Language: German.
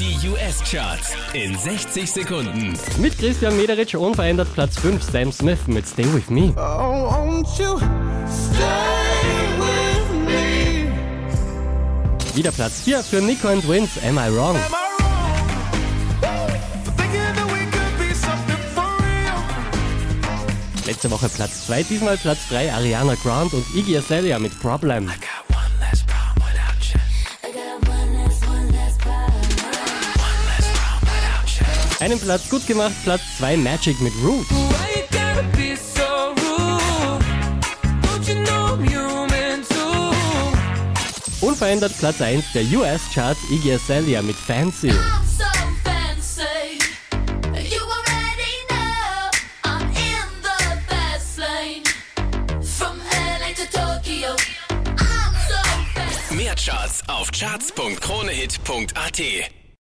Die US-Charts in 60 Sekunden. Mit Christian Mederitsch unverändert Platz 5, Sam Smith mit Stay With Me. Oh, won't you stay with me? Wieder Platz 4 für Nico and Wins, Am I Wrong? Am I wrong? Letzte Woche Platz 2, diesmal Platz 3 Ariana Grande und Iggy Azalea mit Problem. Einen Platz gut gemacht, Platz 2 Magic mit Root. Unverändert Platz 1 der US-Charts Iggy Azalea mit fancy. Mehr Charts auf charts.kronehit.at.